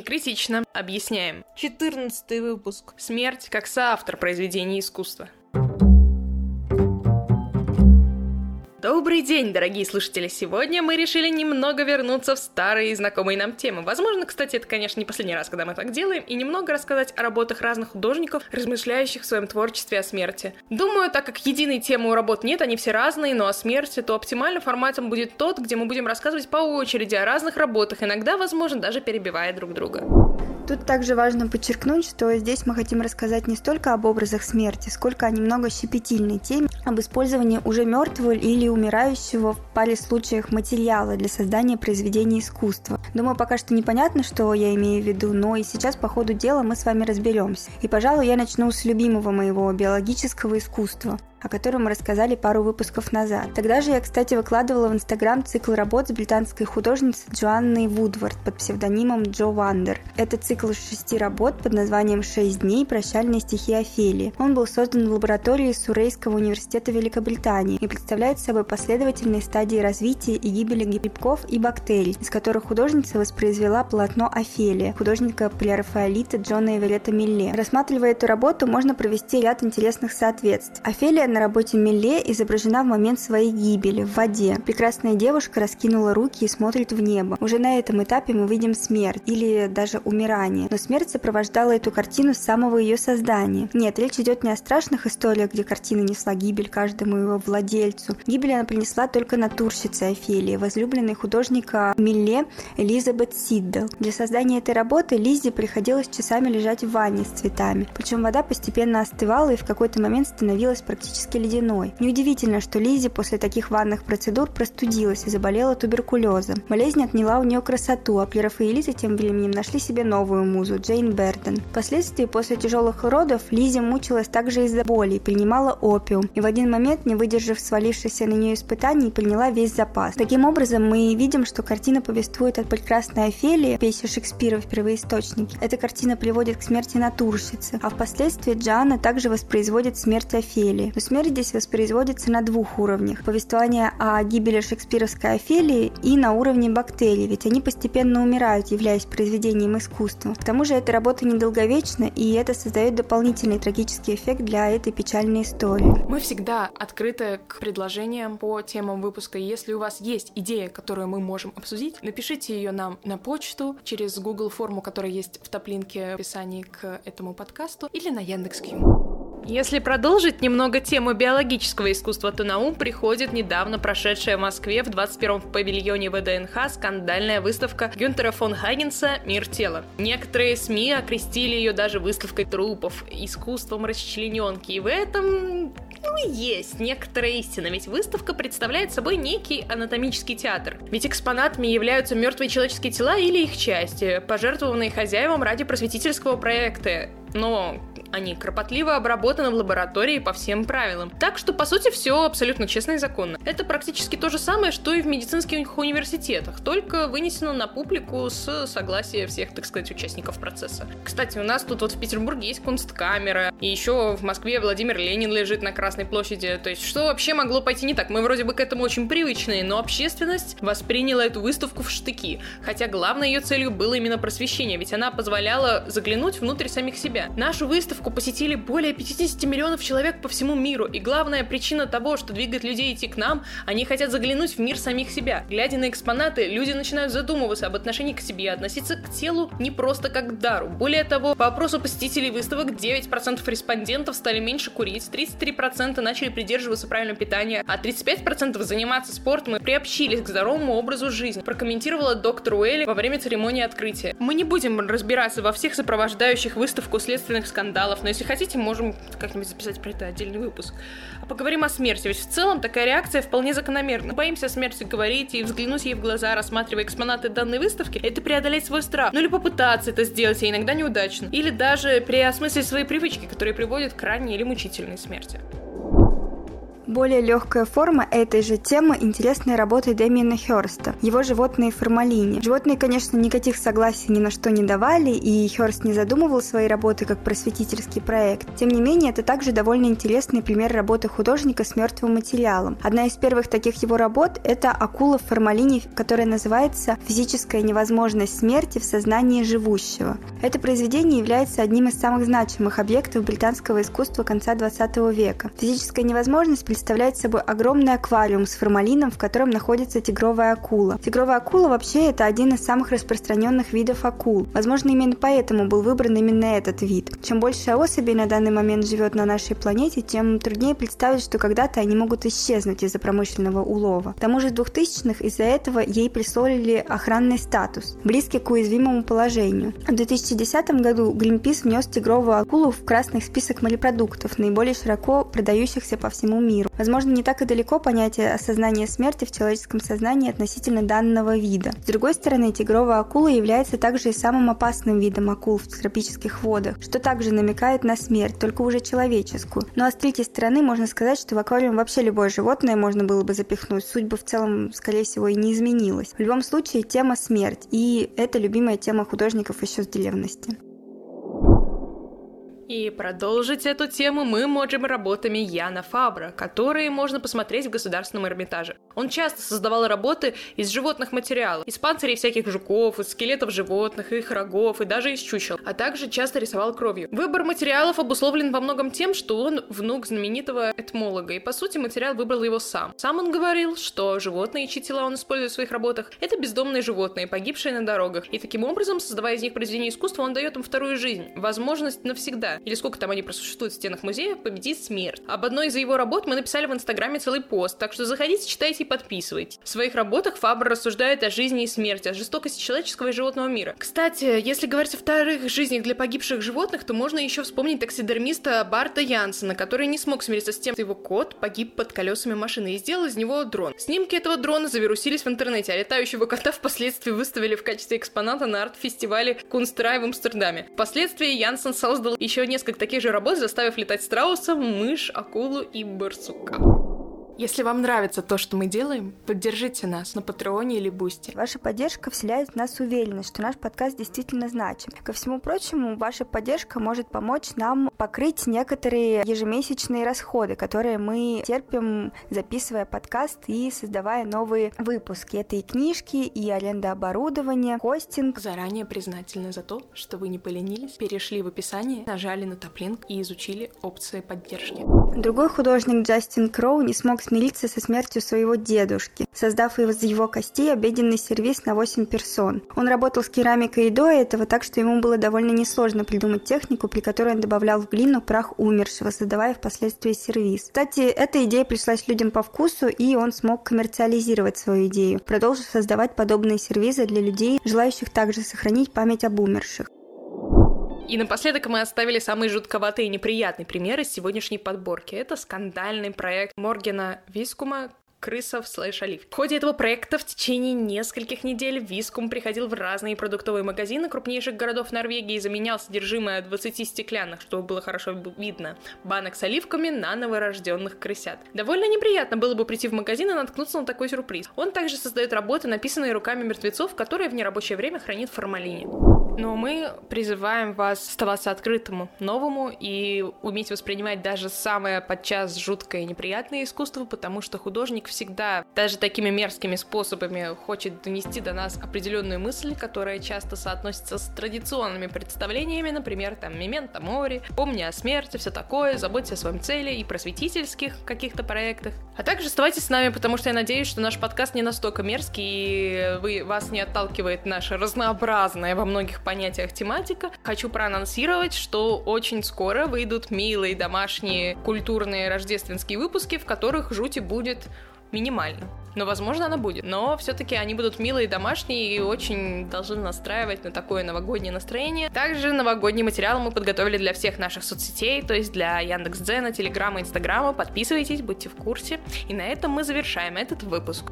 Не критично. Объясняем. 14 выпуск. Смерть как соавтор произведения искусства. Добрый день, дорогие слушатели! Сегодня мы решили немного вернуться в старые знакомые нам темы. Возможно, кстати, это, конечно, не последний раз, когда мы так делаем, и немного рассказать о работах разных художников, размышляющих в своем творчестве о смерти. Думаю, так как единой темы у работ нет, они все разные, но о смерти, то оптимальным форматом будет тот, где мы будем рассказывать по очереди о разных работах, иногда, возможно, даже перебивая друг друга. Тут также важно подчеркнуть, что здесь мы хотим рассказать не столько об образах смерти, сколько о немного щепетильной теме, об использовании уже мертвого или умирающего в паре случаях материала для создания произведения искусства. Думаю, пока что непонятно, что я имею в виду, но и сейчас по ходу дела мы с вами разберемся. И, пожалуй, я начну с любимого моего биологического искусства о котором мы рассказали пару выпусков назад. Тогда же я, кстати, выкладывала в Инстаграм цикл работ с британской художницей Джоанной Вудвард под псевдонимом Джо Вандер. Это цикл шести работ под названием «Шесть дней. Прощальные стихи Офелии». Он был создан в лаборатории Сурейского университета Великобритании и представляет собой последовательные стадии развития и гибели грибков и бактерий, из которых художница воспроизвела полотно Офелия, художника прерафаэлита Джона Эверетта Милле. Рассматривая эту работу, можно провести ряд интересных соответств. Офелия на работе Милле изображена в момент своей гибели в воде. Прекрасная девушка раскинула руки и смотрит в небо. Уже на этом этапе мы видим смерть или даже умирание. Но смерть сопровождала эту картину с самого ее создания. Нет, речь идет не о страшных историях, где картина несла гибель каждому его владельцу. Гибель она принесла только натурщице Офелии, возлюбленной художника Милле Элизабет Сиддл. Для создания этой работы Лизе приходилось часами лежать в ванне с цветами. Причем вода постепенно остывала и в какой-то момент становилась практически практически ледяной. Неудивительно, что Лизи после таких ванных процедур простудилась и заболела туберкулезом. Болезнь отняла у нее красоту, а Плероф и Элиза тем временем нашли себе новую музу, Джейн Берден. Впоследствии, после тяжелых родов, Лизи мучилась также из-за боли и принимала опиум. И в один момент, не выдержав свалившихся на нее испытаний, приняла весь запас. Таким образом, мы видим, что картина повествует о прекрасной Офелии, песне Шекспира в первоисточнике. Эта картина приводит к смерти натурщицы, а впоследствии Джоанна также воспроизводит смерть Офелии. Но смерть здесь воспроизводится на двух уровнях. Повествование о гибели шекспировской Офелии и на уровне бактерий, ведь они постепенно умирают, являясь произведением искусства. К тому же эта работа недолговечна, и это создает дополнительный трагический эффект для этой печальной истории. Мы всегда открыты к предложениям по темам выпуска. Если у вас есть идея, которую мы можем обсудить, напишите ее нам на почту через Google форму, которая есть в топлинке в описании к этому подкасту, или на Яндекс.Кью. Если продолжить немного тему биологического искусства, то на ум приходит недавно прошедшая в Москве в 21-м павильоне ВДНХ скандальная выставка Гюнтера фон Хагенса «Мир тела». Некоторые СМИ окрестили ее даже выставкой трупов, искусством расчлененки, и в этом ну, есть некоторая истина, ведь выставка представляет собой некий анатомический театр. Ведь экспонатами являются мертвые человеческие тела или их части, пожертвованные хозяевам ради просветительского проекта. Но они кропотливо обработаны в лаборатории по всем правилам. Так что, по сути, все абсолютно честно и законно. Это практически то же самое, что и в медицинских университетах, только вынесено на публику с согласия всех, так сказать, участников процесса. Кстати, у нас тут вот в Петербурге есть кунсткамера, и еще в Москве Владимир Ленин лежит на Красной площади. То есть, что вообще могло пойти не так? Мы вроде бы к этому очень привычные, но общественность восприняла эту выставку в штыки. Хотя главной ее целью было именно просвещение, ведь она позволяла заглянуть внутрь самих себя. Нашу выставку выставку посетили более 50 миллионов человек по всему миру, и главная причина того, что двигает людей идти к нам, они хотят заглянуть в мир самих себя. Глядя на экспонаты, люди начинают задумываться об отношении к себе, относиться к телу не просто как к дару. Более того, по опросу посетителей выставок 9% респондентов стали меньше курить, 33% начали придерживаться правильного питания, а 35% заниматься спортом и приобщились к здоровому образу жизни, прокомментировала доктор Уэлли во время церемонии открытия. Мы не будем разбираться во всех сопровождающих выставку следственных скандалов, но если хотите, можем как-нибудь записать про это отдельный выпуск. А поговорим о смерти, ведь в целом такая реакция вполне закономерна. Боимся о смерти говорить и взглянуть ей в глаза, рассматривая экспонаты данной выставки, это преодолеть свой страх. Ну или попытаться это сделать, а иногда неудачно. Или даже переосмыслить свои привычки, которые приводят к ранней или мучительной смерти. Более легкая форма этой же темы – интересная работа Дэмиена Хёрста. Его «Животные в формалине». Животные, конечно, никаких согласий ни на что не давали, и Хёрст не задумывал свои работы как просветительский проект. Тем не менее, это также довольно интересный пример работы художника с мертвым материалом. Одна из первых таких его работ – это «Акула в формалине», которая называется «Физическая невозможность смерти в сознании живущего». Это произведение является одним из самых значимых объектов британского искусства конца 20 века. Физическая невозможность представляет собой огромный аквариум с формалином, в котором находится тигровая акула. Тигровая акула вообще это один из самых распространенных видов акул. Возможно, именно поэтому был выбран именно этот вид. Чем больше особей на данный момент живет на нашей планете, тем труднее представить, что когда-то они могут исчезнуть из-за промышленного улова. К тому же в 2000-х из-за этого ей присвоили охранный статус, близкий к уязвимому положению. В 2010 году Greenpeace внес тигровую акулу в красный список морепродуктов, наиболее широко продающихся по всему миру. Возможно, не так и далеко понятие осознания смерти в человеческом сознании относительно данного вида. С другой стороны, тигровая акула является также и самым опасным видом акул в тропических водах, что также намекает на смерть, только уже человеческую. Ну а с третьей стороны можно сказать, что в аквариум вообще любое животное можно было бы запихнуть. Суть бы в целом, скорее всего, и не изменилась. В любом случае, тема смерть. И это любимая тема художников еще с древности. И продолжить эту тему мы можем работами Яна Фабра, которые можно посмотреть в Государственном Эрмитаже. Он часто создавал работы из животных материалов, из панцирей всяких жуков, из скелетов животных, их рогов и даже из чучел, а также часто рисовал кровью. Выбор материалов обусловлен во многом тем, что он внук знаменитого этмолога, и по сути материал выбрал его сам. Сам он говорил, что животные, чьи тела он использует в своих работах, это бездомные животные, погибшие на дорогах, и таким образом, создавая из них произведения искусства, он дает им вторую жизнь, возможность навсегда или сколько там они просуществуют в стенах музея, победит смерть. Об одной из его работ мы написали в Инстаграме целый пост, так что заходите, читайте и подписывайтесь. В своих работах Фабр рассуждает о жизни и смерти, о жестокости человеческого и животного мира. Кстати, если говорить о вторых жизнях для погибших животных, то можно еще вспомнить таксидермиста Барта Янсена, который не смог смириться с тем, что его кот погиб под колесами машины и сделал из него дрон. Снимки этого дрона завирусились в интернете, а летающего кота впоследствии выставили в качестве экспоната на арт-фестивале Кунстрай в Амстердаме. Впоследствии Янсен создал еще несколько таких же работ, заставив летать страуса, мышь, акулу и барсука. Если вам нравится то, что мы делаем, поддержите нас на Patreon е или Boosty. Ваша поддержка вселяет в нас уверенность, что наш подкаст действительно значим. Ко всему прочему, ваша поддержка может помочь нам покрыть некоторые ежемесячные расходы, которые мы терпим, записывая подкаст и создавая новые выпуски. Это и книжки, и аренда оборудования, хостинг. Заранее признательны за то, что вы не поленились, перешли в описание, нажали на Taplink и изучили опции поддержки. Другой художник Джастин Кроу не смог смириться со смертью своего дедушки, создав из его костей обеденный сервис на 8 персон. Он работал с керамикой и до этого, так что ему было довольно несложно придумать технику, при которой он добавлял в глину прах умершего, создавая впоследствии сервис. Кстати, эта идея пришлась людям по вкусу, и он смог коммерциализировать свою идею, продолжив создавать подобные сервизы для людей, желающих также сохранить память об умерших. И напоследок мы оставили самый жутковатый и неприятный пример из сегодняшней подборки. Это скандальный проект Моргена Вискума, крысов слэш олив. В ходе этого проекта в течение нескольких недель Вискум приходил в разные продуктовые магазины крупнейших городов Норвегии и заменял содержимое 20 стеклянных, чтобы было хорошо видно, банок с оливками на новорожденных крысят. Довольно неприятно было бы прийти в магазин и наткнуться на такой сюрприз. Он также создает работы, написанные руками мертвецов, которые в нерабочее время хранит формалине. Но мы призываем вас оставаться открытому, новому и уметь воспринимать даже самое подчас жуткое и неприятное искусство, потому что художник всегда даже такими мерзкими способами хочет донести до нас определенную мысль, которая часто соотносится с традиционными представлениями, например, там «Мементо мори», «Помни о смерти», все такое, «Заботься о своем цели» и просветительских каких-то проектах. А также оставайтесь с нами, потому что я надеюсь, что наш подкаст не настолько мерзкий, и вы, вас не отталкивает наша разнообразная во многих понятиях тематика. Хочу проанонсировать, что очень скоро выйдут милые домашние культурные рождественские выпуски, в которых жути будет минимально. Но, возможно, она будет. Но все-таки они будут милые, домашние и очень должны настраивать на такое новогоднее настроение. Также новогодний материал мы подготовили для всех наших соцсетей, то есть для Яндекс.Дзена, Телеграма, Инстаграма. Подписывайтесь, будьте в курсе. И на этом мы завершаем этот выпуск.